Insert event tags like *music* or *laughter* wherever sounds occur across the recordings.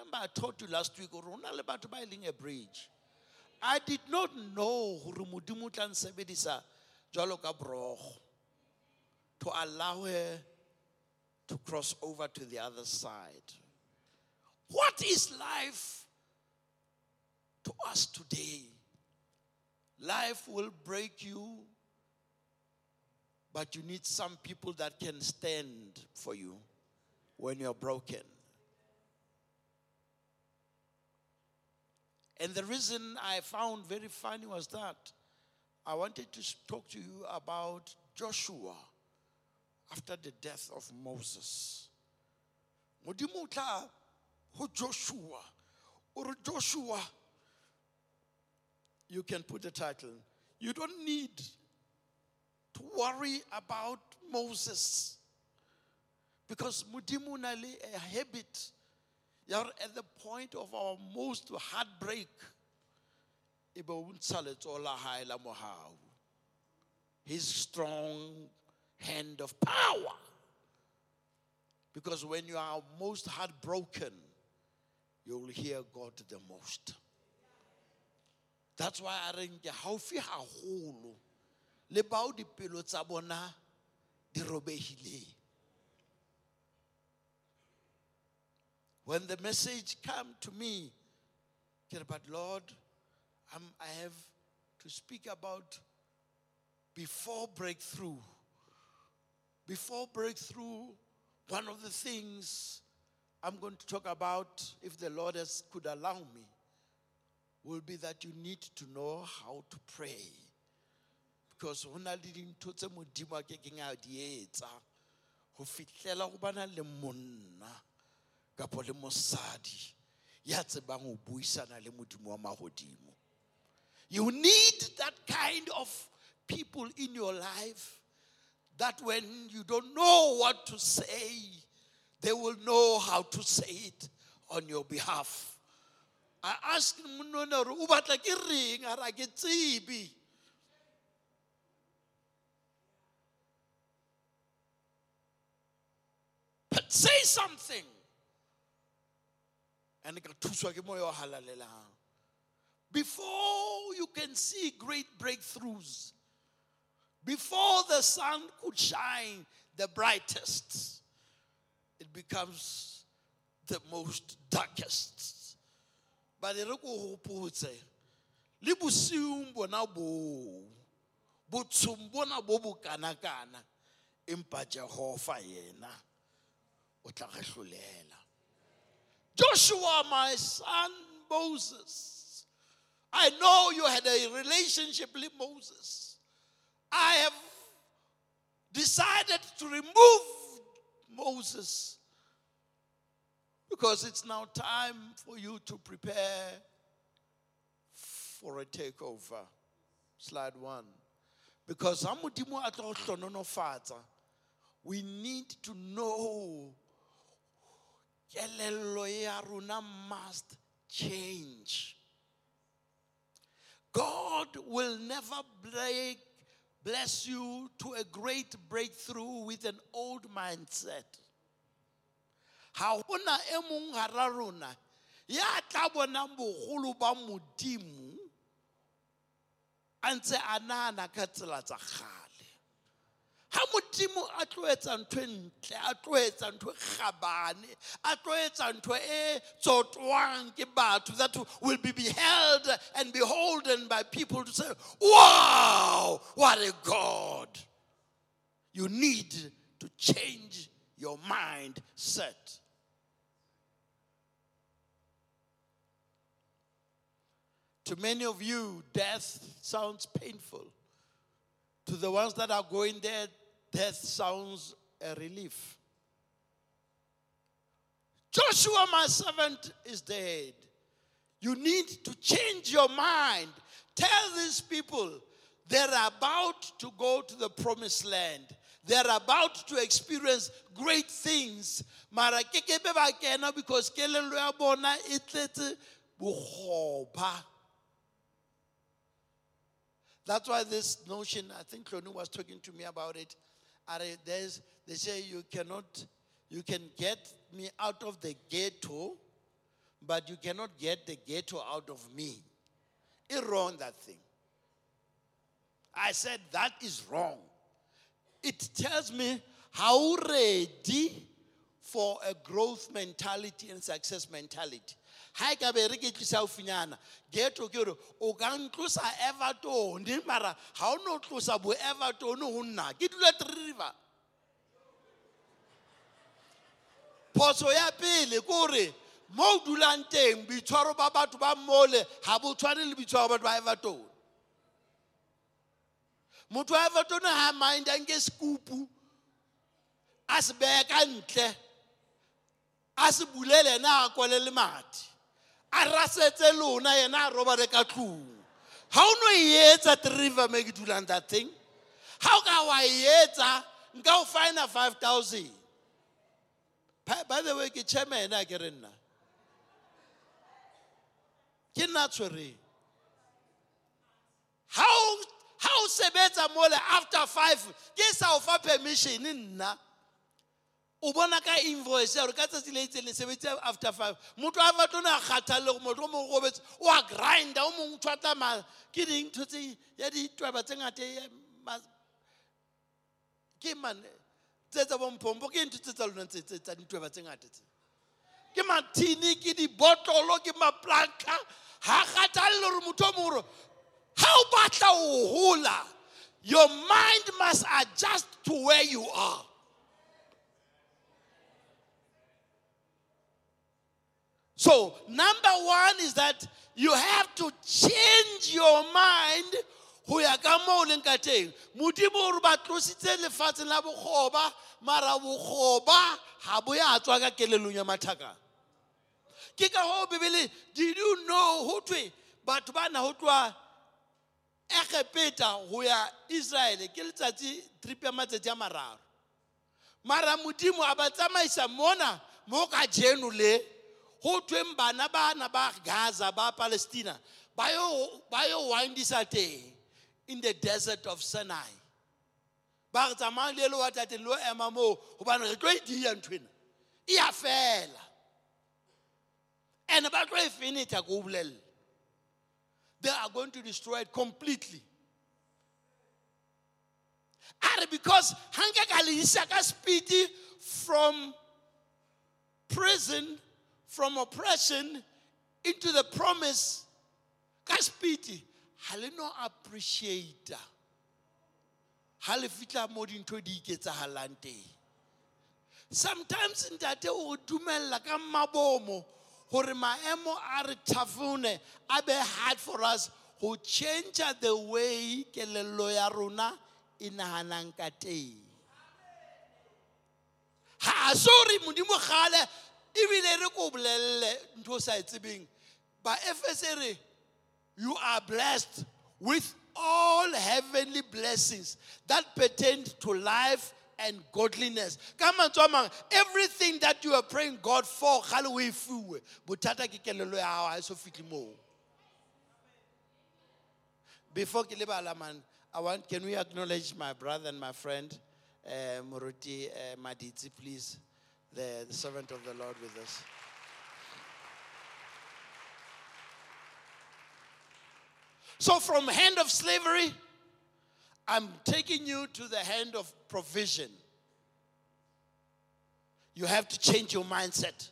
remember I told you last week, le batho ba e a bridge. I did not know hore Modimo tla nsebedisa jwalo ka borokgo to allow her to cross over to the other side. What is life to us today? Life will break you, but you need some people that can stand for you when you're broken. And the reason I found very funny was that I wanted to talk to you about Joshua after the death of Moses. Modimo tla ho Joshua. Or Joshua, you can put the title. You don't need to worry about Moses. Because Mudimu Nali a habit. You're at the point of our most heartbreak. His strong hand of power. Because when you are most heartbroken, you will hear God the most. That's why I reng ke haufi haholo le bao dipelo tsa. When the message came to me, ke but Lord, I'm, I have to speak about before breakthrough. Before breakthrough, one of the things I'm going to talk about, if the Lord has, could allow me, will be that you need to know how to pray. Because na le dintho tse modimo a kekeng a di etsa ho fihlela ho bana le monna kapo le mosadi ya tsebang ho buisana le modimo wa mahodimo. You need that kind of people in your life that when you don't know what to say, they will know how to say it on your behalf. I asked Munona, o batla ke reng? A re, "Ha ke tsebe." But say something. And. Before you can see great breakthroughs, before the sun could shine the brightest, it becomes the most darkest. But e re ko hopotse, le bosiung bona bo, botshong bona bo bokanakana, empa yena o. Joshua, my son Moses, I know you had a relationship with Moses. I have decided to remove Moses because it's now time for you to prepare for a takeover. Slide one. Because we need to know kelello ya must change. God will never break, bless you to a great breakthrough with an old mindset. Ha hona hara ya tla bonang bogolo ba modimo a ntse ka ha modimo a tlo etsa ntho ntle a tlo etsa ntho kgabane a tlo etsa ntho e tsotwang ke batho that will be beheld and beholden by people to say wow what a god. You need to change your mindset to many of you death sounds painful. To the ones that are going there, death sounds a relief. Joshua, my servant, is dead. You need to change your mind. Tell these people they're about to go to the promised land. They're about to experience great things. Mara kena because tletse. That's why this notion, I think Clonu was talking to me about it. Are there's, they say you cannot, you can get me out of the ghetto, but you cannot get the ghetto out of me. It's wrong, that thing. I said, that is wrong. It tells me how ready for a growth mentality and success mentality. Ha e ka be re ke tlisa ofinyana geto ke gore o ka ntlosa everton mara ga o ne o tlosa bo everton go nna ke dula three river. Phoso ya pele ke gore mo o dulang teng boitshwaro ba batho ba mole ga bo tshwane le boitshwaro ba batho ba everton. Motho wa everton ga mind a nke sekupu a se beye ka ntle a se bulele ena a kwale le madi a rasetse lona yena a robale ka tlong ga o no e etsa triver me ke dulang that thing ga o ka wa e etsa nka o fina five thousand. By the way ke chairman a ke re nna? Ke nna tshwereng. Ga o sebetsa mole after five ke sa o fa permission nna o bona ka invoice ya gore ka tsatsi le itseng le sebetse after five. Motho a batlo ne a kgathalle go motho o mongwe gobetse o a grinda o mongwe tshwatla ke dintho tse ya ditwaba tse ngate ke mane tse tsa bomphompo ke ntho tse tsa lona tsa ditwaba tse ngate tse. Ke mathini ke dibotlolo ke maplanka ga kgathalle gore motho o mongwe gore ga o batla o gola your mind must adjust to where you are So, number one is that you have to change your mind go ya ka mo o leng ka teng. Modimo gore ba tlositse lefatsheng la bokgoba mara bokgoba ga bo ya tswa ka kelelong ya mathakang ke ka go bebele did you know go thwe batho ba na go tloa egepeta go ya israele ke letsatsi trip ya matsatsi a mararo. Mara modimo a ba tsamaisa mona mo ka jeno le go thweng bana bana ba gaza ba palestina ba yo windisa teng in the desert of sinai. Ba re tsamayang le le wa tateng le o ema moo gobane re tlo e dia nthwena. E ya fela. And ba tlo e fenetha ko o bolelele they are going to destroy it completely. Are because hanka ka le isa ka speed from prison from oppression into the promise. Ka speed ha le no appreciate ha le fitla mo dintho di iketsagalang teng. Sometimes ntate o dumella ka mabomo gore maemo a re thafone a be hard for us go change the way kelello ya rona e naganang ka teng. Ga ebile re ko bolelele ntho o sa e tsebeng. Ba efese re you are blessed with all heavenly blessings that pertain to life and godliness. Ka mantswe a mangwe everything that you are praying god for ga le o e fiwe bothata ke kelelo ya gago ga e so fitlhe moo. Before ke lebala man i want can we acknowledge my brother and my friend uh, moruti uh, maditsi please the, servant of the Lord with us. So, from hand of slavery, I'm taking you to the hand of provision. You have to change your mindset.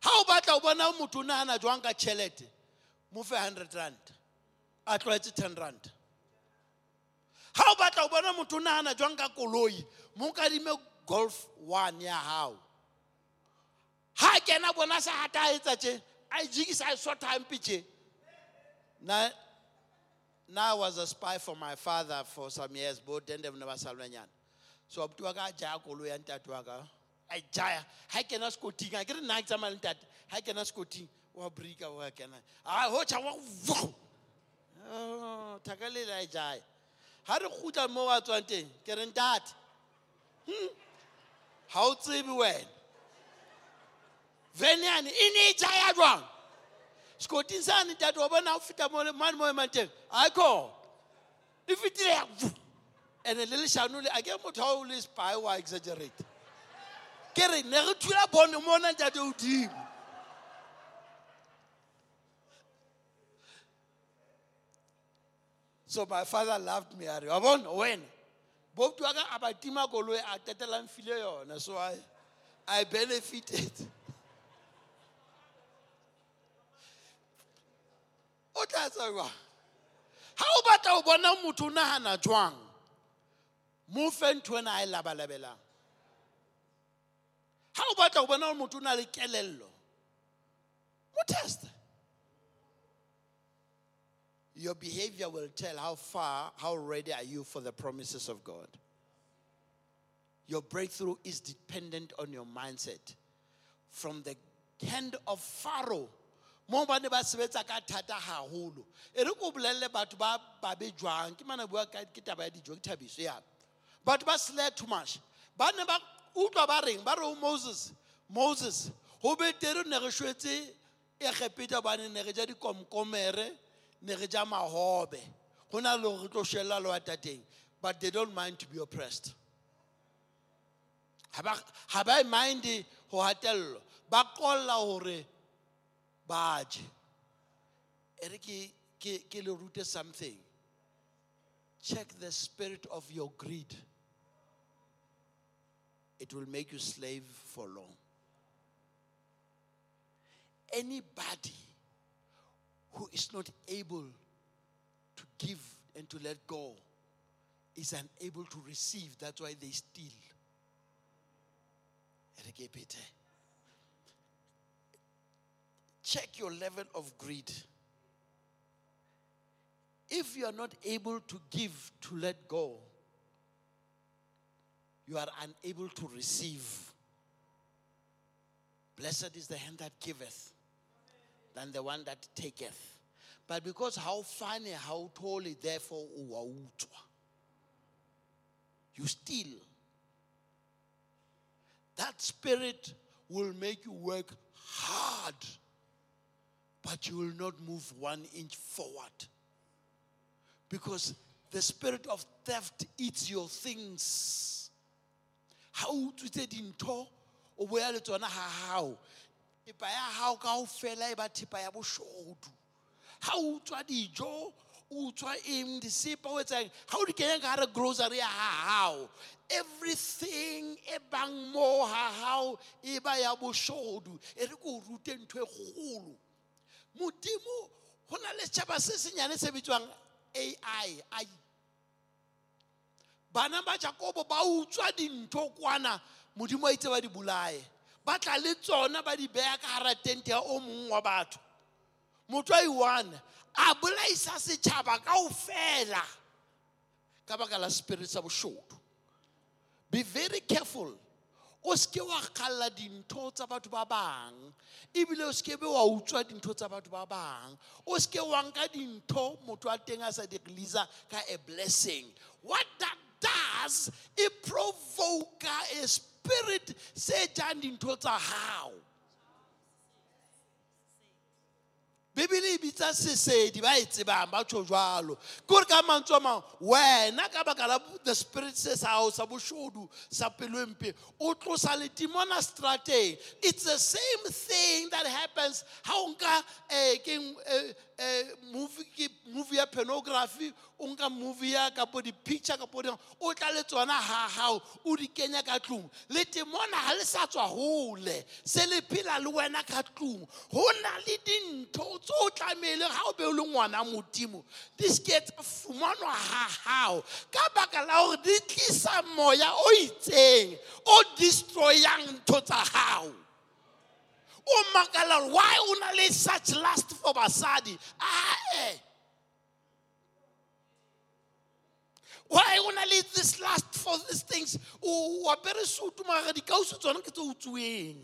How about o bona motho o nagana jwang ka tšhelete mo fe hundred rand a tlwaetse ten rand ga o batla o bona motho o nagana jwang ka koloi mo kadime golf one ya gago ga kena bona sa gata a etsa tše a e jikisa a short hampe I was a spy for my father for some years both then dem ne ba salwanyana so abuti wa ka a jaya koloi ya ntate wa ka a jaya ga kena sekoting a ke re nna ke tsamaya le ntate ga kena sekoting wa brika wa kena. A hocha wa vugo oh, thaka lela jaya ga re gutla mo wa tswang teng ke re ntate hmm, ga o tsebe wena. Veniane e ne e jaya jwang? Sekoting sane tate wa bona o feta mane mo emang teng? Aiko e fetile ya and le leshano le a ke motho ga o le spy wa exaggerate. Ke re ne re thula bone mona ntate odimo so my father loved me a re wa bona wena? Boutu wa ka a ba tima koloi a qetelang file yona so i, I benefited. O tla jwang? Ha o batla ho bona motho o nahana jwang? Mo fe ntho ena a e labalabelang. Ha o bona motho o na le kelello mo teste your behavior will tell how far how ready are you for the promises of god. Your breakthrough is dependent on your mindset. From the hand of pharaoh mo ba ne ba sebetsa ka thata haholo. E re ko bolelle batho ba ba be jwang? Ke mana bua ke taba ya dijo ke thabiso yana batho ba slay too much. Ba ne ba utlwa ba reng? Ba re moses moses go betere ne re shwetse egepeta bane ne re ja dikomkomere ne re ja mahobe. Go na le gore re tlo shelela le wa but they don't mind to be oppressed. Ha ba mind go hatello ba qolla gore ba je. E re ke le rute something. Check the spirit of your greed. It will make you slave for long. Anybody who is not able to give and to let go is unable to receive. That's why they steal. Check your level of greed. If you are not able to give, to let go, you are unable to receive. Blessed is the hand that giveth than the one that taketh. But because how funny, how totally, therefore, uwautwa. You steal. That spirit will make you work hard, but you will not move one inch forward. Because the spirit of theft eats your things. How utswitse dintho o boya le tsona ha hao thepa ya hao ka ho fela e ba thepa ya boshodu. Ha o utswa dijo o utswa eng disepa o etsang? Ha o di kenya ka hare grocery ya ha hao everything e bang mo ha hao e ba ya boshodu e re ko rute ntho e kgolo. Modimo go na le se senyane se bitswang ai ai bana ba jakobo ba utswa dintho kwana modimo a itse ba di bolaye ba tla le tsona ba di beya ka gara tente ya o mongwe wa batho. Motho a i-one a bolaisa setšhaba kao fela ka baka la spirit sa bošodu be very careful. O seke wa kgalla dintho tsa batho ba bang ebile o seke be wa utswa dintho tsa batho ba bang. O seke wa nka dintho motho a teng a sa di releasa ka a blessing. What that does it provoka a spirit se jang dintho tsa gago bibele e bitsa sesedi ba e tsebang ba tšho jalo ke gore ka mantswe a mangwe wena ka baka la the spirit se sa gago sa bošodu sa pelompe o tlosa letimona strateng. It's the same thing that happens ga o nka um movie ya pornography o nka movie ya kapo di-picture kapo di o tla le tsona ha hao o di kenya ka tlung. Le temona ga le sa tswa gole se le phela le wena ka tlung. Go na le dintho tse o tlamehile ga o be o le ngwana modimo di seke tsa fumanwa ha hao. Ka baka la gore di tlisa moya o itseng o destroyang ntho tsa gago o makala gore why o na le such lust for basadi? Ae. Why o na le this lust for these things? O o apere sutu magara dikauso tsone ke tse utsueng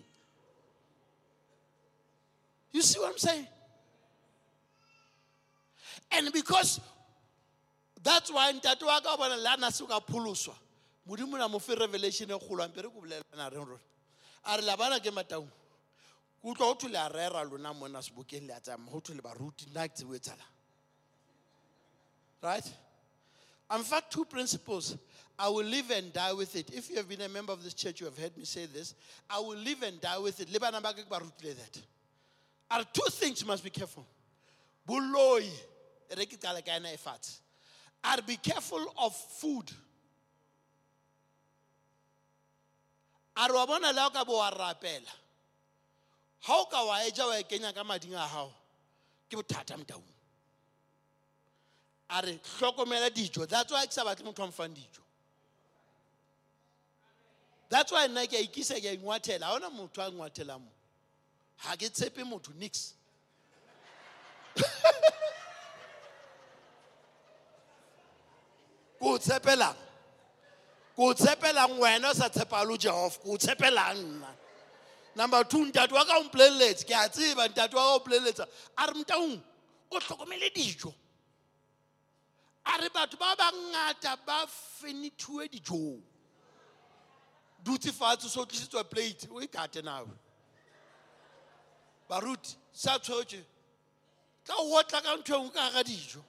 you see what i'm saying and because that's why ntate wa ka bona le a na se ka pholoswa modimo na revelation e kgolo ampe re ko bolelana reng rona a re labana ke Motaung ke utlwa go thwe le rera lona mona sebokeng le a baruti nna ke right In fact, two principles. I will live and die with it. If you have been a member of this church, you have heard me say this. I will live and die with it. Ba rutile that. Are two things you must be careful. Boloi, Are be careful of food. a re wa bona ka wa eja wa kenya ka mading a gago ke bothata motaung a re dijo. That's why ke sa batle dijo. That's why nna ke a ikisa ke a ingwathela ga ona motho a ngwathelang mo ga ke *laughs* ko o tshepelang ko o tshepelang wena o sa tshepalo jehova ko o tshepelang nna. Number two ntate wa ka o mpoleletse ke a tseba ntate wa ka o poleletsa a re motaung o tlhokomele dijo. A re batho ba bangata ba fenithuwe dijong. Dutse fatshe so tlisitswa plate. O ikate nawe baruti sa tshwetswe ka o otla ka ntho e nngwe ka ga dijo.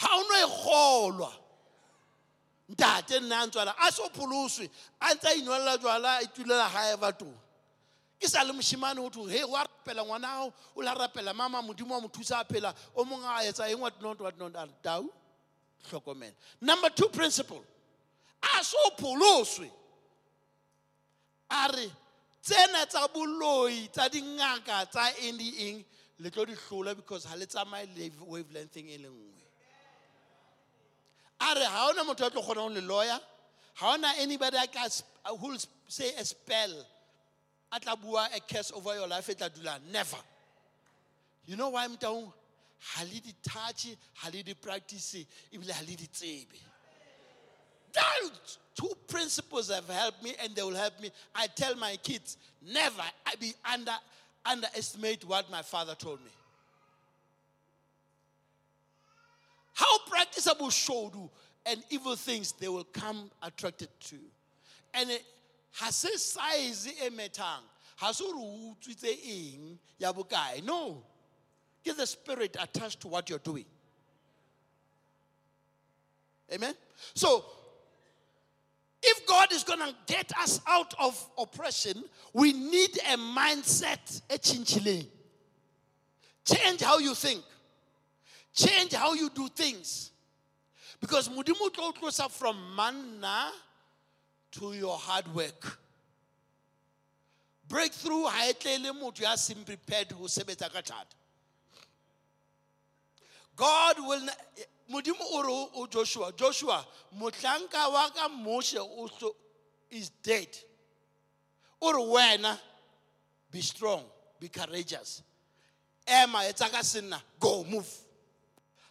Ga o no e golwa ntate nna a ntswala a se o pholoswe a ntse a inwelela jwala a itulela gae batong ke sa le moshimane go he wa rapela ngwana gago o la rapela mama modimo wa mo thusa a phela o mongwe a etsa eng what not what not a re tau tlhokomela number two principle a se o pholoswe. A re tsena tsa boloi tsa dingaka tsa eng eng le tlo di hlola because ga le tsamaye le wavelengtheng e le nngwe a re ga ona motho a tlo kgona go le lawyer? Ga ona anybody a ka sp- who will say a spell? A tla bua a curse over your life e tla dula? Never. You know why Motaung? Ga le di touch ga le di practice ebile ga le di tsebe those two principles have helped me and they will help me. I tell my kids never I be under underestimate what my father told me how practicable should do and evil things they will come attracted to? And eh, it has se size e methang ha se utswitse eng ya no. Get the spirit attached to what you're doing. Amen? So if God is going to get us out of oppression, we need a mindset, a chinchile. Change how you think. Change how you do things. Because mudimu tlo tlosa from manna to your hard work. Breakthrough ha e tle le motho ya seng prepared ho sebetsa ka. God will na- modimo o joshua joshua motlanka wa ka moshe o is dead o re wena be strong be courageous ema etsa ka go move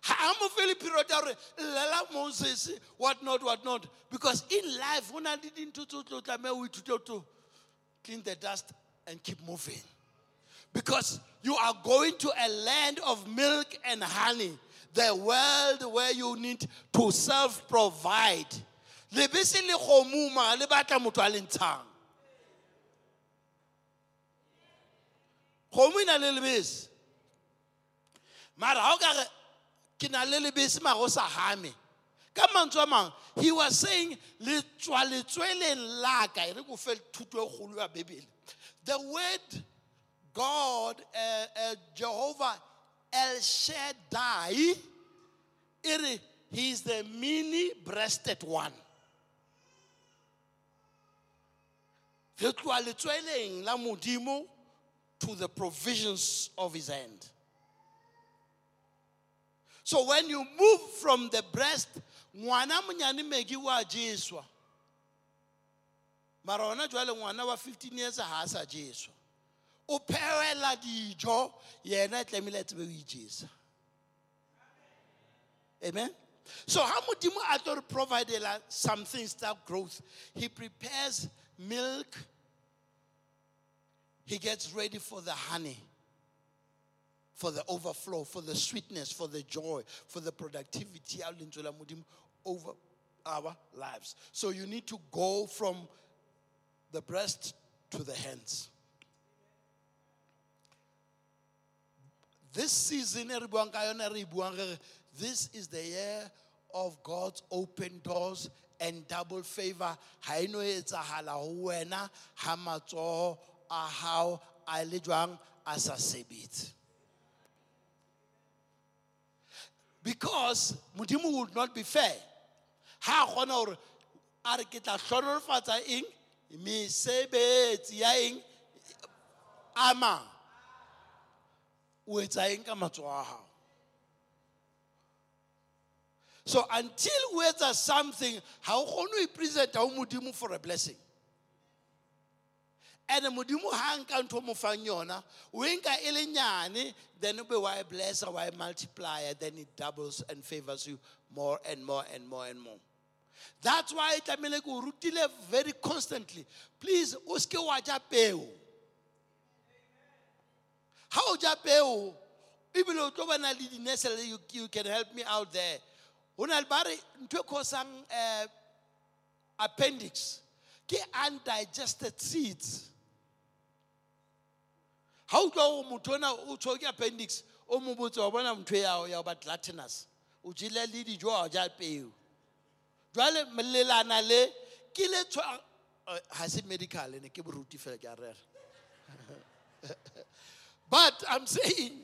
ha a mo fele period ya gore llela moses what not what not. Because in life go na le dintho tse o tlo to clean the dust and keep moving. Because you are going to a land of milk and honey, the world where you need to self provide. lebese le kgomuma le batla motho a le ntshang. Kgomo e le lebese. Mara ga o ka re he was saying the word god uh, uh, jehovah el shaddai he is the mini breasted one. Re tloa letsweleng la modimo to the provisions of his hand so when you move from the breast ngwana monyane meki wa jeswa mara ona jwale ngwana wa 15 years ha a sa jeswa o phewela dijo yena e tlamehile a tsebe o ijesa. Amen? So ha modimo a tlo re providela some things that growth he prepares milk he gets ready for the honey for the overflow, for the sweetness, for the joy, for the productivity over our lives. So you need to go from the breast to the hands. This season, this is the year of God's open doors and double favor ha e no etsahala a hao a le jwang a because modimo would not be fair. Ha a kgona hore a re ke tla hlonolofatsa eng? Mesebetsi ya eng? A mang? O etsa eng ka matsoho a hao? So until o etsa something ha o kgone ho ipresenta ho modimo for a blessing and modimo ha nka ntho mo fang yona o nka e le nyane then o be wa e blessa multiplier then it doubles and favors you more and more and more and more. That's why e tlamehile ke o rutile very constantly. Please o seke wa ja peo. Ha o ja peo ebile o tlo le dinesele you, can help me out there. Ho na le ba re ntho e um appendix ke undigested seeds o tlo o motho ona o ke appendix o mo botse wa bona ntho yao ya ba glutinous o jele le dijo wa ja peo. Jwale melelana le ke le tshwa eh, ha se medical ne ke boruti fela ke a rera. *laughs* But i'm saying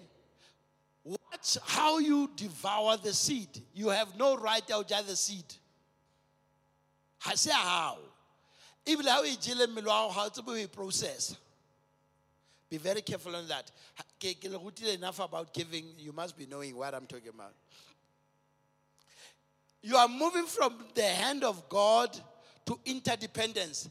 watch how you devour the seed. You have no right to ja the seed. Ha se a hao. Ebile ha o e jele mmele wa gago ga o o be very careful on that. Enough about giving you must be knowing what i'm talking about. You are moving from the hand of God to interdependence.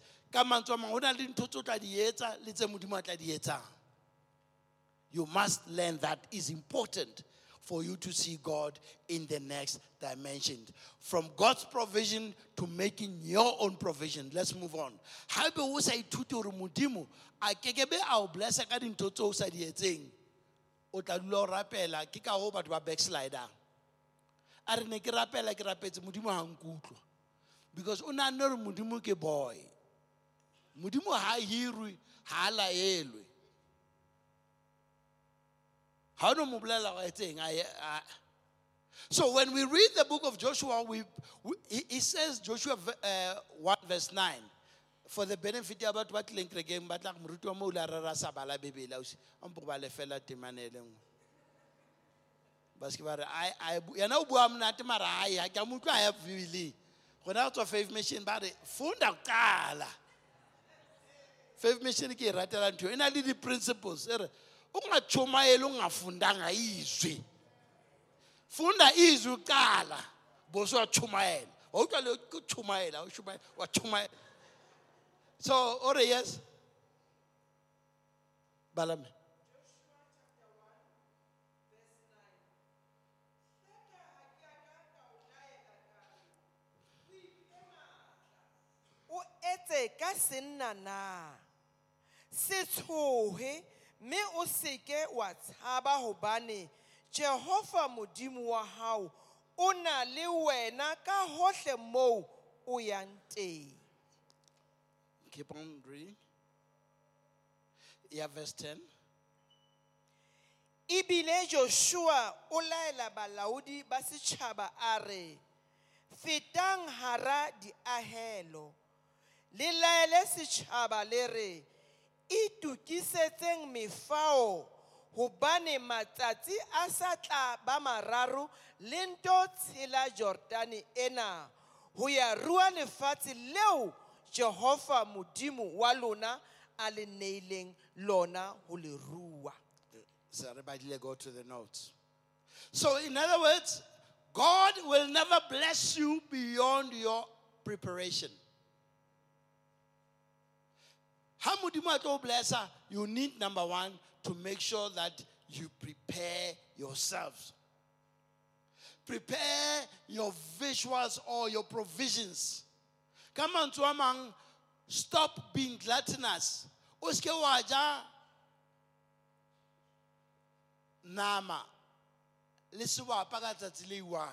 You must learn that is important for you to see God in the next dimension. From God's provision to making your own provision. Let's move on. Haebe o sa ithute hore Modimo a kekebe o blessa ka dintho tse o sa di etseng, o tla dula o rapela ke hoo batho ba backslidang a re ne ke rapela ke rapetse modimo ga nkutlwa because o naanne gore modimo ke boy modimo ga a hirwe ga a laelwe ga o no mo bolela go etseng a ye- a- so when we read the book of joshua we, we he, says joshua uh, 1 verse 9 for the benefit ya batho ba tlileng kerekeng ba tla moruti wa mo o ile a rera sa bala bebele. Ausi a mpo ba lefela temane e le nngwe. Ba se ke ba re "Ai- ai, bu- yena o bua mara ai ga ke a mo utlwa a ya bebeleng gona go tswa faith mission re funda kuqala faith mission ke e ratela ntho e na le di-principles ungajumayeli ungafundanga izwi. Funda izwi uqala bose uyachumayela wawuqale ukuchumayela wachumayela so ore yes? Balame etse ka senna na? Se tshohe mme o seke wa tshaba hobane jehova modimo wa hao o na le wena ka hohle moo o yang teng. Keep on reading. Yeah verse 10 ebile joshua o laela balaodi ba setšhaba a re fetang hara diahelo le laele setšhaba le re itukisetseng mefao hobane matsatsi a sa tla ba mararo le nto tshela jordane ena ho ya rua lefatshe leo jehova modimo wa lona a le neileng lona ho le rua go to the notes. So in other words, God will never bless you beyond your preparation. A blessa, you need number one to make sure that you prepare yourselves. Prepare your visuals or your provisions. Come on among stop being gluttonous. O seke wa ja nama le le one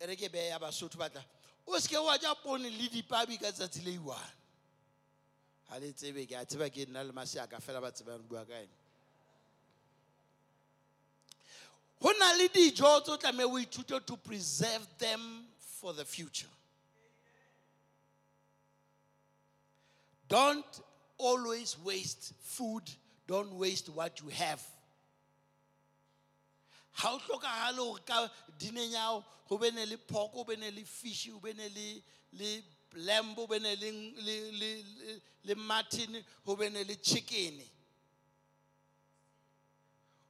re ke beya basotho batla o seke wa ja pone le dipabi ka tsatsi le one ga le tsebe ke a tseba ke nna le maseaka fela ba tsebang bua ka ene Go na le dijo tse o o ithute to preserve them for the future. Don't always waste food. Don't waste what you have. Ha o hlokahale hore ka dineng ya hao ho le pork, ho be le fish, ho be le le lamb, ho be le le le le- le chicken.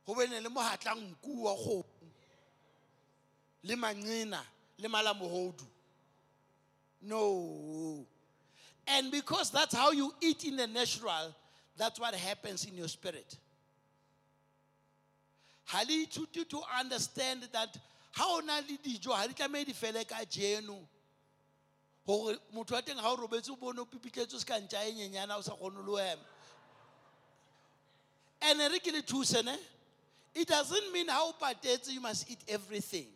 Ho be le mohatla wa kgomo. Le manqina, le. No. And because that's how you eat in the natural, that's what happens in your spirit. Ha le ithute to understand that ha o na le dijo ha di tlameha di fele ka jeno. Gore motho wa teng ha o robetse o bone o pipitletse se ka ntša e nyenyana o sa kgone le ema. And re ke le it doesn't mean o patetse you must eat everything.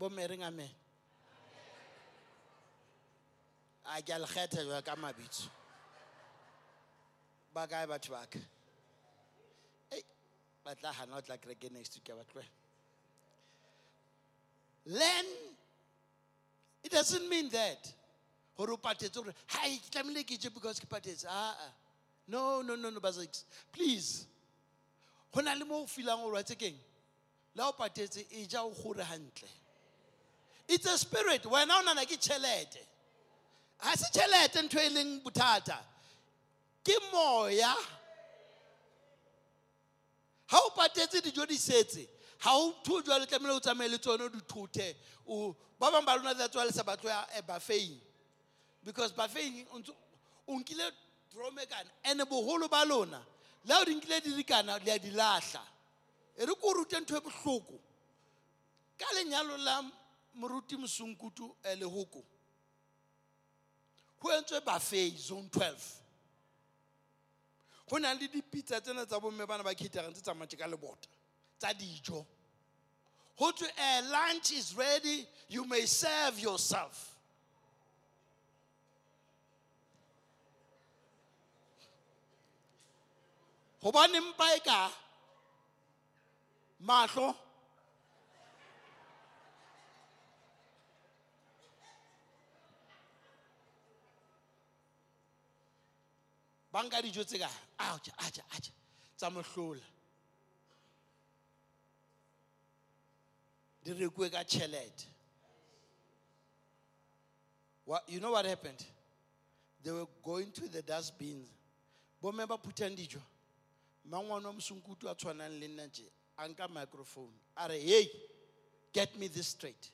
Bomme reng amen a ke a le kgetha jwa ka mabitso. Ba kae batho ba ka? Ei ba tla gana o tla kereke next week ya ba tloela learn it doesn't mean that gore o patetse gore hai ke tlamehile ke je because ke patetse. Aa. No no no no basics please. Go na le mo o feelang gore wa tsekeng la o patetse e ja o gore it's a spirit. Wena o nana ke tšhelete ga se tšhelete ntho e leng bothata. Ke moya. Ga o patetse dijo di setse ga o thu jwa le tlamehile o tsamaye le tsone o di thothe O- ba bangwe ba lona that's why le sa batlo ya eh, buffeting. Because buffeting o nkile dromekana and boholo ba lona le o di nkile di le kana le a di lahla. E re ko rute ntho e bohloko. Ka lenyalo la moruti mosunkutu eh, lehoko. go entswe buffet zone 12 go na le dipitsa tsena tsa bomme bana ba caterang tse tsamatse ka lebota tsa dijo. Go thwe eh, lunch is ready you may serve yourself. Gobane mpa e ka? Mahlo ba nka dijo tse ka aja aja aja tsa mohlola di rekuwe ka tšhelete What, you know what happened? They were going to the dustbins. Bomme ba phuthang dijo. Mangwana wa mosunkutu a tshwanang le nna tje, a nka microphone. A re, hey, get me this straight.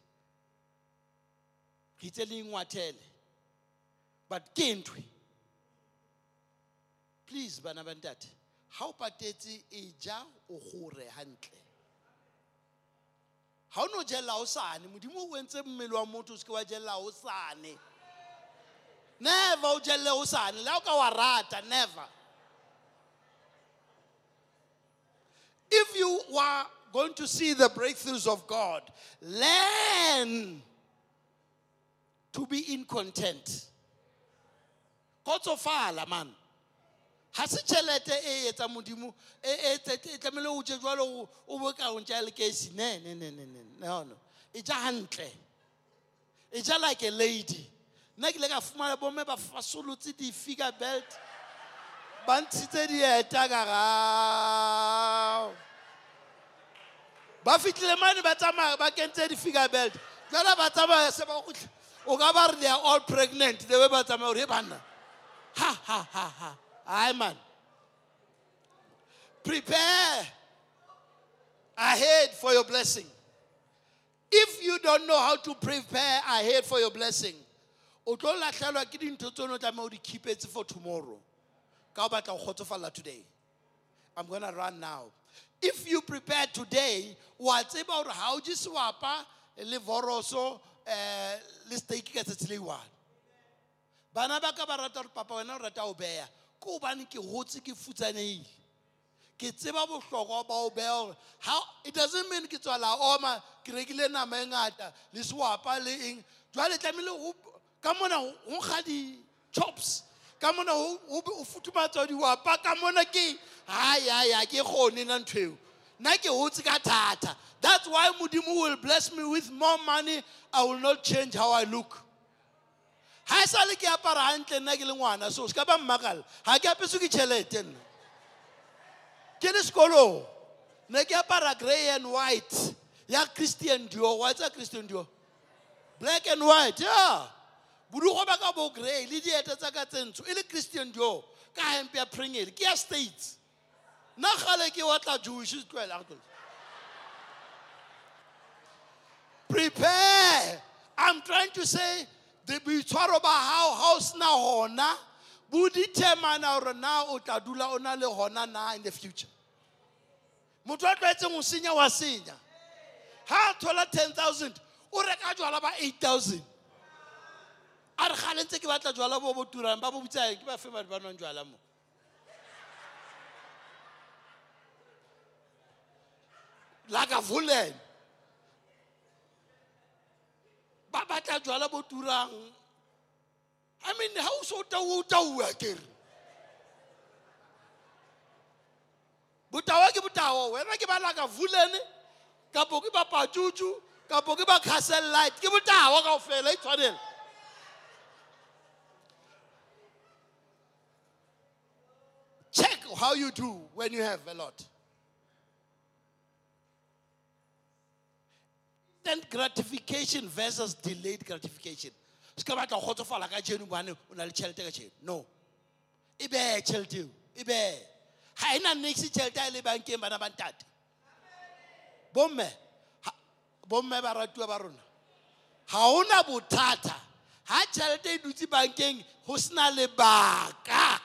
Ke itse le ingwathele. But ke ntwe. Please, bana ba ntate. Ha o patetse e ja o gore hantle. ha o no jella hosane modimo o entse mmele wa motho o seke wa never o jelle hosane le o ka wa rata never if you were going to see the breakthroughs of god learn to be in content kotsofala man ga se tšhelete e etsa modimo e tlamehile o je jalo o- bo ka o ntša lekesi ne ne ne ne no no. E ja hantle. E ja like a lady. Nna ke ile ka fumana bomme ba fasolotse di-figure belt ba ntshitse dieta ka gao ba fitlhile mane ba tsamaya ba kentse di-figure belt. Jala ba tsamaya se ba gotlhe o ka ba re they are all pregnant the way ba tsamaya gore e banna. Ha ha ha ha Aye, man. Prepare ahead for your blessing. If you don't know how to prepare ahead for your blessing, o tlo latlhelwa ke dintho tse o tlameha o di keepetse for tomorrow. Ka o batla go kgotsofala today. I'm gonna run now. If you prepare today wa tseba gore ga o je sewapa le voroso um le steak ka one. Papa wena rata o ke gobane ke gotse ke futsanegile ke tseba bohlokwa ba o beya gore how it doesn't mean ke tswala oma ke rekile nama e ngata le sewapa le eng. Jwale tlamehile ka mona go nkga di-chops ka mona o futhumatsa diwapa ka mona ke hai hai ha ke kgone na ntho eo. Nna ke hotse ka thata. That's why modimo will bless me with more money. I will not change how i look ha e sale ke apara hantle nna ke le ngwana so se ka ba mmakala. Ha ke apeswe ke tšhelete nna. Ke le sekolong ne ke apara grey and white. Ya christian dior. Wa tsa christian dior? Black and white yeah bodugo ba ka bo grey le diete tsa ka tse ntsho. E le christian dior. Ka hempe ya pringele ke ya states. Nna gale ke watla jewish se prepare. I'm trying to say the boitshwaro ba hao ha o sena hona bo determina gore na o tla dula o na le hona na in the future. Motho a tlwaetseng go senya wa senya. Ha a thola 10000 o reka jwala ba 8000 a re gale ntse ke batla jwala bo bo turang ba bo botsaeng ke bafe bane ba nwang jwala mo? Lagavulin ba batla jwala i mean o so tauo taua kere botawa ke botawa wena ke ba Lagavulin kapo ke ba patutsu kapo ke ba Castle Lite? Ke botawa kao fela e tshwanela. Check how you do when you have a lot. Instant gratification versus delayed gratification se ka batla go kgotsofala ka jeno bane o na le tšhelete ka jeno no. E bee tšhelete eo e bee ga e na nix tšhelete a e le bankeng bana ba ntate. Bomme bomme ba ratuwa ba rona. Ga ona bothata. Ga tšhelete e dutse bankeng go sena lebaka.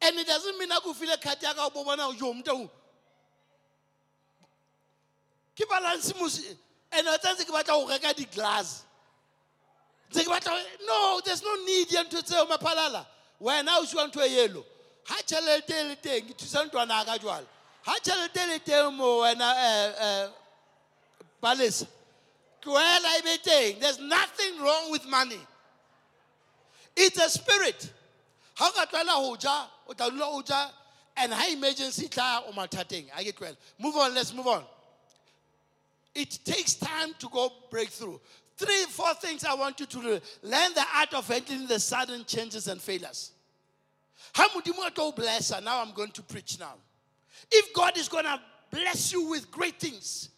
And it doesn't mean a ko file card ya ka o bo bona jo motao ke balance and o think di-glass. Ntse ke batla no there's no need ya ntho tseo maphalala. Wena o siwa ntho e yelo ga tšhelete e le teng ke thusa ntwana ka jwala ga tšhelete e le teng mo wena um palesa tloela e be there's nothing wrong with money. It's a spirit. O ka tlwaela go ja o and ha emergency tla o mathateng a ke tloela move on let's move on it takes time to go breakthrough. Three, four things I want you to do. Learn the art of handling the sudden changes and failures. Ha Modimo a tlo o blessa, Now I'm going to preach now. If God is going to bless you with great things,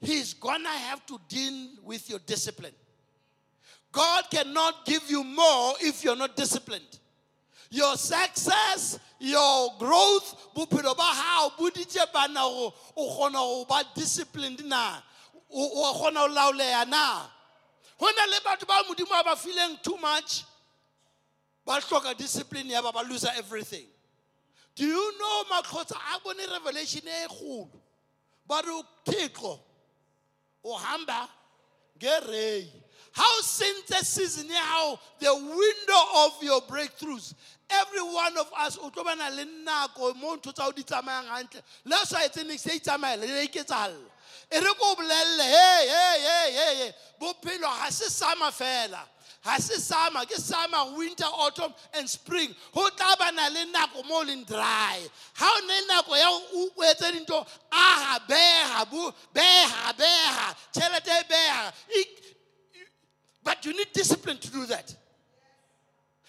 He's going to have to deal with your discipline. God cannot give you more if you're not disciplined. Your success, your growth, bophelo ba hao bo bana go o kgona go ba disciplined na? O o kgona go laoleya na? Go na le batho ba modimo ba fileng too much? Ba hloka discipline ya ba ba lose everything. Do you know matlhotsa a bone revelation e kgolo? Ba re thixo o hamba ngerei how since the season how the window of your breakthroughs every one of us o tlo bana le nako mo ntho tsa o di tsamayang gantle le sa etse se itsamaela le iketsalela e re ko o bolelele hey hey hey hey bophelo ga se sama fela. Ga se sama ke summer winter autumn and spring. Go tla bana le nako mo o leng dry. Ga o ne nako ya etse dintho aga bega bega bega tšhelete bega but you need discipline to do that.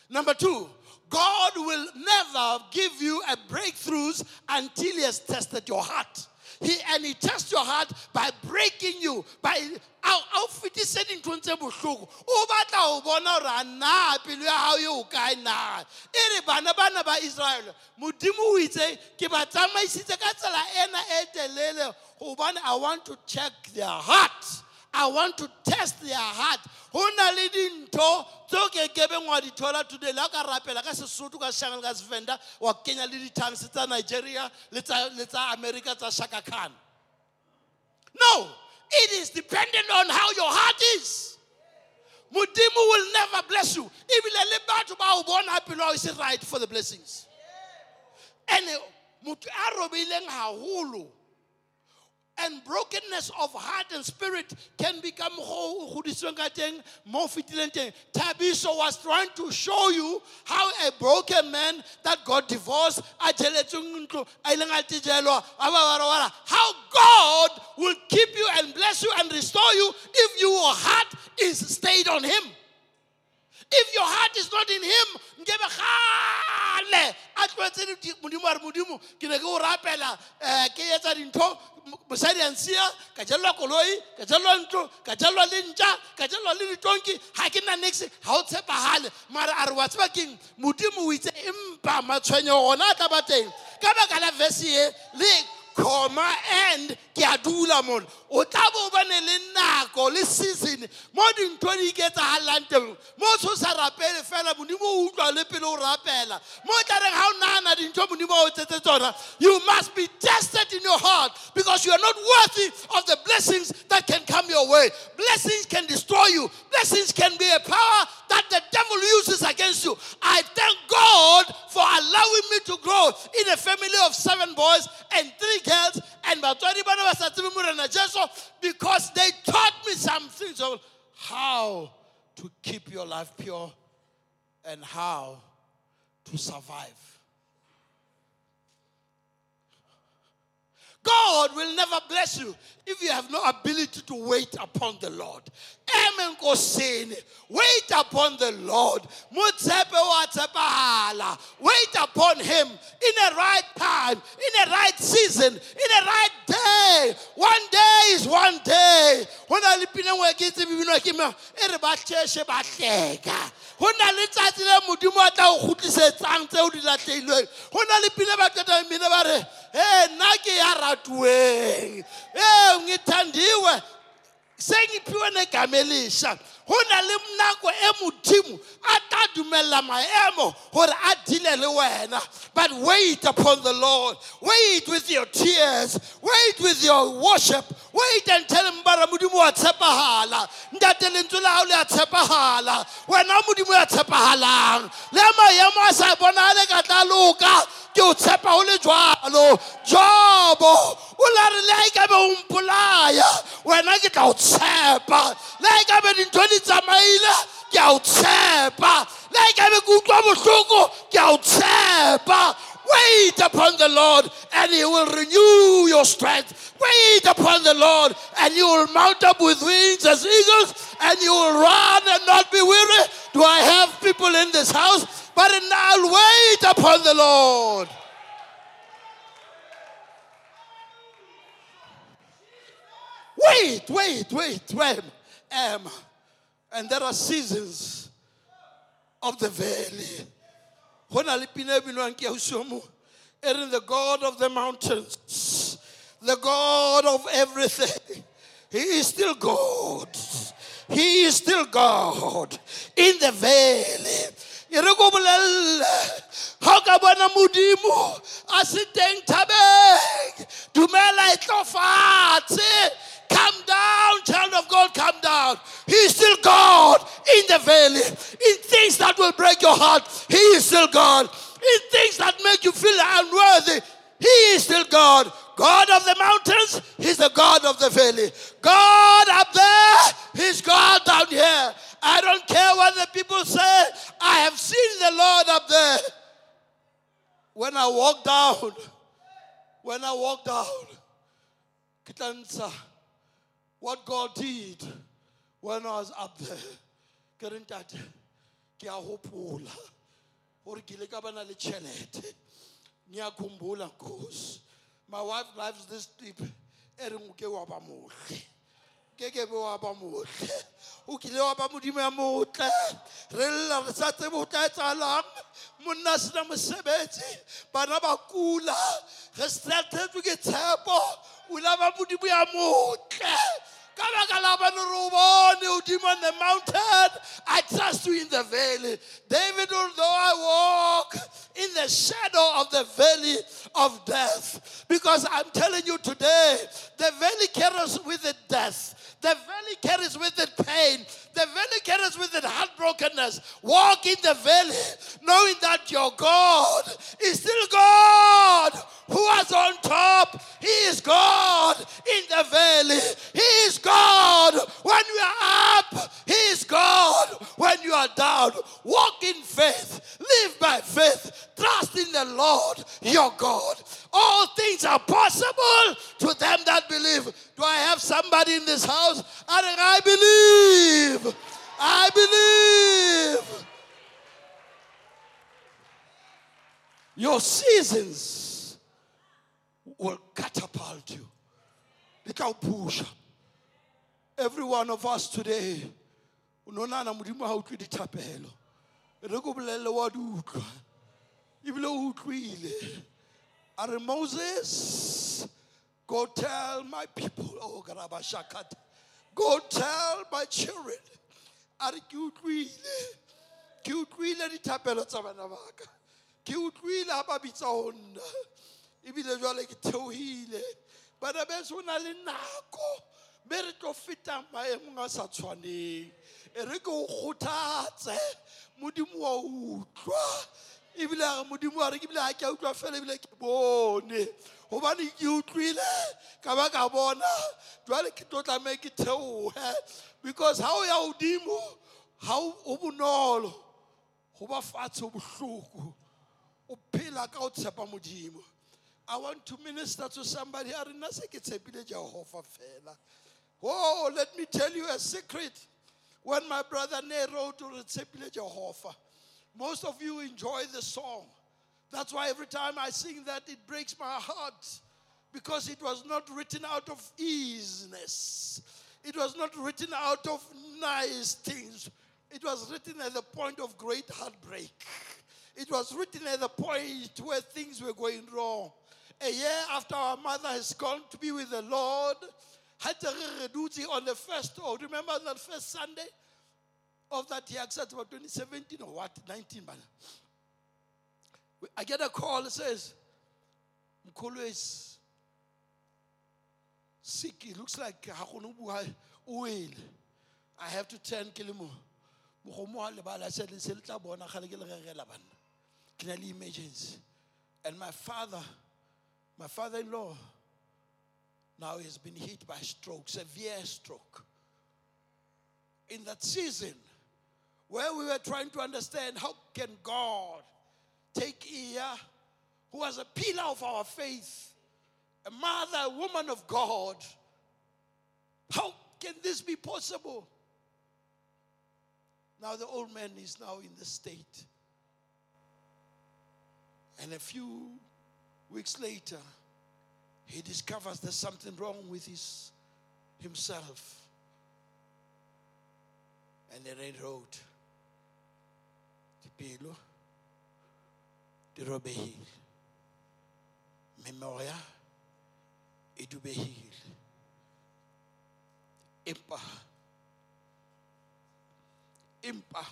Number two god will never give you a breakthroughs until he has tested your heart. He, and he tests your heart by breaking you by a o fetise dinthong tse bohloko. O batla go bona gore na pelo ya gago na? Ba israele modimo o itse ke ba tsamaisitse ena e telele gobane i want to check their heart I want to test their heart. Ho na le dintho tseo ke kebeng wa di thola today. La o ka rapela ka sesotho ka shangle ka sevenda wa kenya le tsa nigeria le tsa le america tsa shaka khan. No it is dependent on how your heart is. Mudimu will never bless you. Ebile le batho ba o bona pelo is right for the blessings. And motho a robeileng haholo and brokenness of heart and spirit can become go teng mo fetileng teng. Thabiso was trying to show you how a broken man that got divorced how god will keep you and bless you and restore you if your heart is stayed on him if your heart is not in him nkebe gale a tlwaetse di- modimo a re modimo ke ne ke o rapela um ke etsa dintho mosadi a nsia ka jalelwa koloi ka jalelwa ntlo ka jalelwa le ntja ka jalelwa le ditonki ga ke na nix ga o tshepagale mara a re wa tseba keng? Modimo o itse empa matshwenyego gona a tla ba teng. Ka baka la verse ye le comma and ke a dula mona o tla bo bane le nako le season mo dintho di iketsagalang teng. Mo o sa rapele fela modimo o utlwa le pele o rapela. Mo o tla reng ga o nagana dintho modimo o tsetse tsona you must be tested in your heart because you are not worthy of the blessings that can come your way. Blessings can destroy you. Blessings can be a power that the devil uses against you. I thank god for allowing me to grow in a family of seven boys and three girls and batswadi bana ba sa tsebe morena jesu because they taught me some things of how to keep your life pure and how to survive God will never bless you if you have no ability to wait upon the Lord. Amen. Nkosini. Wait upon the Lord. Motshepe wa tshepahala. Wait upon Him in a right time, in a right season, in a right day. One day is one day. Ho na le pina ngwe ke itse bibino ke mo e re ba tsheshe ba hleka. Ho na le tsatsi le modimo a tla o kgutlisetsang tseo di latlehilweng. Ho na le pina ba qeta mmino ba re e nna ke ya ratuweng e ngithandiwe sengiphiwe negama elisha. Go na le nako e modimo a maemo gore a dile le wena. But wait upon the lord. Wait with your tears. Wait with your worship. Wait and tell him bara modimo wa tshepagala ntate lentswe la gago le a tshepagala wena modimo ya tshepaгаlang le maemo a sa bonagale ka tla loka ke o tshepa go le jalo jobo o la re le a ikabe o mpolaya wena ke tla o tshepa le a ikabe dintho di tsamaile ke a o tshepa le a ikabe ke utlwa bohloko ke a o tshepa Wait upon the Lord and He will renew your strength. Wait upon the Lord and you will mount up with wings as eagles and you will run and not be weary. Do I have people in this house? But now wait upon the Lord. Wait, wait, wait, wait. Um, and there are seasons of the valley. Reng the God of the mountains, the God of everything. He is still God. He is still God in the valley. E re ko bolelle, ha o ka bona modimo a se teng thabeng, dumela e tlo. He is still God in the valley. In things that will break your heart, He is still God. In things that make you feel unworthy, He is still God. God of the mountains, He's the God of the valley. God up there, He's God down here. I don't care what the people say. I have seen the Lord up there. When I walk down, when I walk down, what God did when I was up there. Ke re ntate, ke a hopola gore ke ile ka bana le. My wife lives this deep E reng ke wa ba motle. Ke ke be wa ba motle. O kile wa ba modimo ya motle. Re sa tsebe tla. O la ba modimo ya motle. On the mountain. I trust you in the valley. David, although I walk in the shadow of the valley of death, because I'm telling you today, the valley carries with it death. The valley carries with it pain. The valley carries with it heartbrokenness. Walk in the valley knowing that your God is still God who was on top. He is God God in the valley. He is God when you are up. He is God when you are down. Walk in faith. Live by faith. Trust in the Lord your God. All things are possible to them that believe. Do I have somebody in this house? I believe. I believe. Your seasons will catapult you. Look how push. Every one of us today, unonana modimo ha utlwe dithapelo. Re ko bolelele wa di utlwa ebile o moses go tell my people. Oh garabashakata go tell my children. A re ke utlwile. Ke utlwile dithapelo tsa bana baka ke utlwile ha ba bitsa ho nna. Ebile jwale ke bana beso o na le nako mme re tlo fetang maemong a sa tshwaneng. E re ke o kgothatse modimo wa utlwa. Ebile a re modimo wa re ke ebile ga ke a utlwa fela ebile ke bone. Gobane ke utlwile ka ba ka bona. Jwale ke tlo tlamee ke theoge because ha o ya godimo ga o bonolo. Go ba fatshe o bohloko. O phela ka o tshepa modimo. I want to minister to somebody. A re nna se ke tshepile jehova fela. Oh let me tell you a secret. When my brother ne wrote to re tshepile jehova most of you enjoy the song. That's why every time i sing that it breaks my heart because it was not written out of easiness. It was not written out of nice things. It was written at the point of great heartbreak. It was written at the point where things were going wrong. A year after our mother has gone to be with the Lord, on the first, oh, remember that first Sunday of that year, about 2017 or what, 19, man. I get a call that says, Mkolo is sick. It looks like I have to turn Kilimo. I said, "It's a little too bad. I can I emergency? And my father, my father-in-law, now he has been hit by stroke, severe stroke. In that season, where we were trying to understand how can God take Iya, who was a pillar of our faith, a mother, a woman of God, how can this be possible? Now the old man is now in the state and a few weeks later, he discovers there's something wrong with his himself. And then he wrote, Dipelo, di robehile. Memoria, e dubehile. Impa. Impa.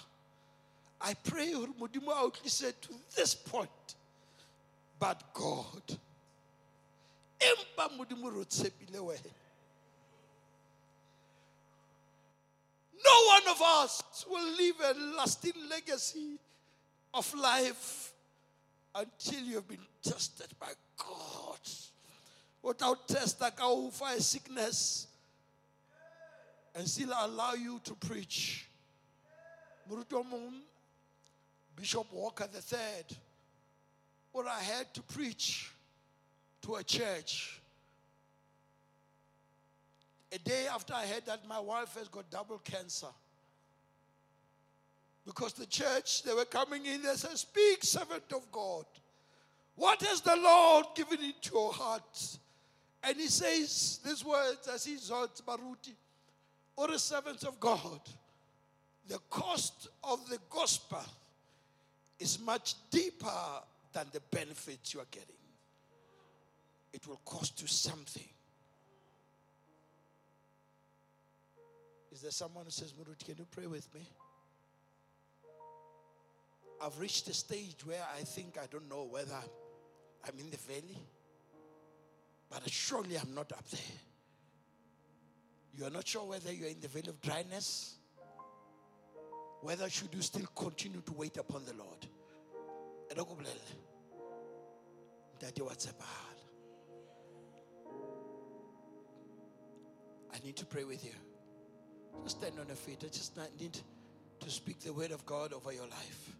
I pray Modimo outlise to this point but God. Empa modimo ro tshepile wena. No one of us will leave a lasting legacy of life until you've been tested by God. Without test, like our fire sickness and still allow you to preach. Bishop Walker the third or I had to preach to a church. A day after I heard that my wife has got double cancer. Because the church, they were coming in, they said, Speak, servant of God. What has the Lord given into your heart? And he says these words as he exalts Baruti, or the servants of God. The cost of the gospel is much deeper than the benefits you are getting. It will cost you something. Is there someone who says, Murut, can you pray with me? I've reached a stage where I think I don't know whether I'm in the valley, but surely I'm not up there. You are not sure whether you're in the valley of dryness, whether should you still continue to wait upon the Lord I need to pray with you. Just stand on your feet. I just need to speak the word of God over your life.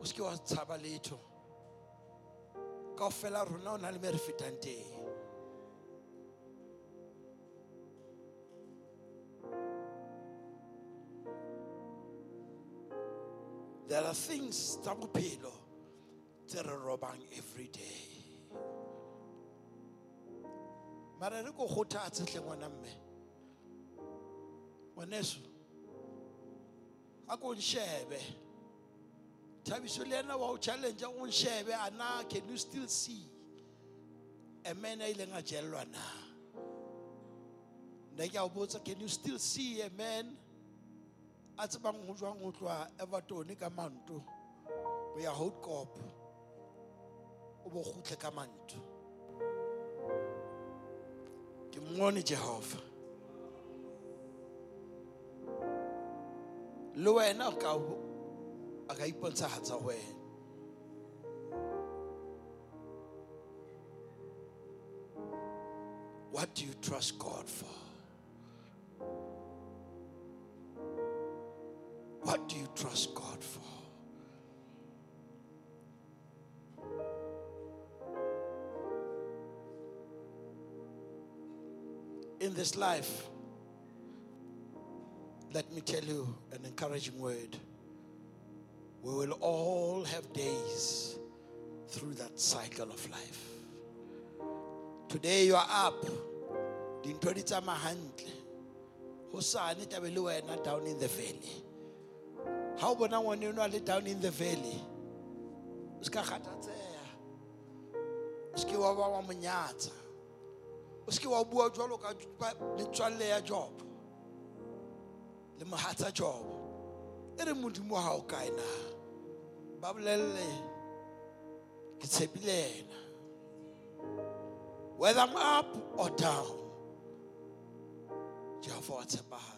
O se ke wa tshaba letho. Kaofela ha rona o le me re fetang teng. There are things tsa bophelo tse re robang every day. Mara re ko kgothatse hle ngwana mme. Ngwaneso. A ko nshebe. Thabiso le yena wa o challenge o nshebe ana can you still see a man a ileng a jellwa na? Ne ke a botsa can you still see a man a tsebang ho jwang ho tloha Evaton ka manto ho ya Houtkop o bo ka manto ke mmone Jehova le wena a ka ipontshahatsa ho wena. What do you trust God for? What do you trust God for in this life let me tell you an encouraging word. We will all have days through that cycle of life. Today you are up. Dintho di tsamaya hantle. Hosane tabe le wena down in the valley. Ha o bona ngwane enwa a le down in the valley. O ska kgathatseha. O ske wa wa monyatsa. O ske wa bua jwalo ka metswalle ya Job le mohatsa job. E re modimo wa hao kae na? Ba ke tshepile whether i'm up or down jehova wa tshepahala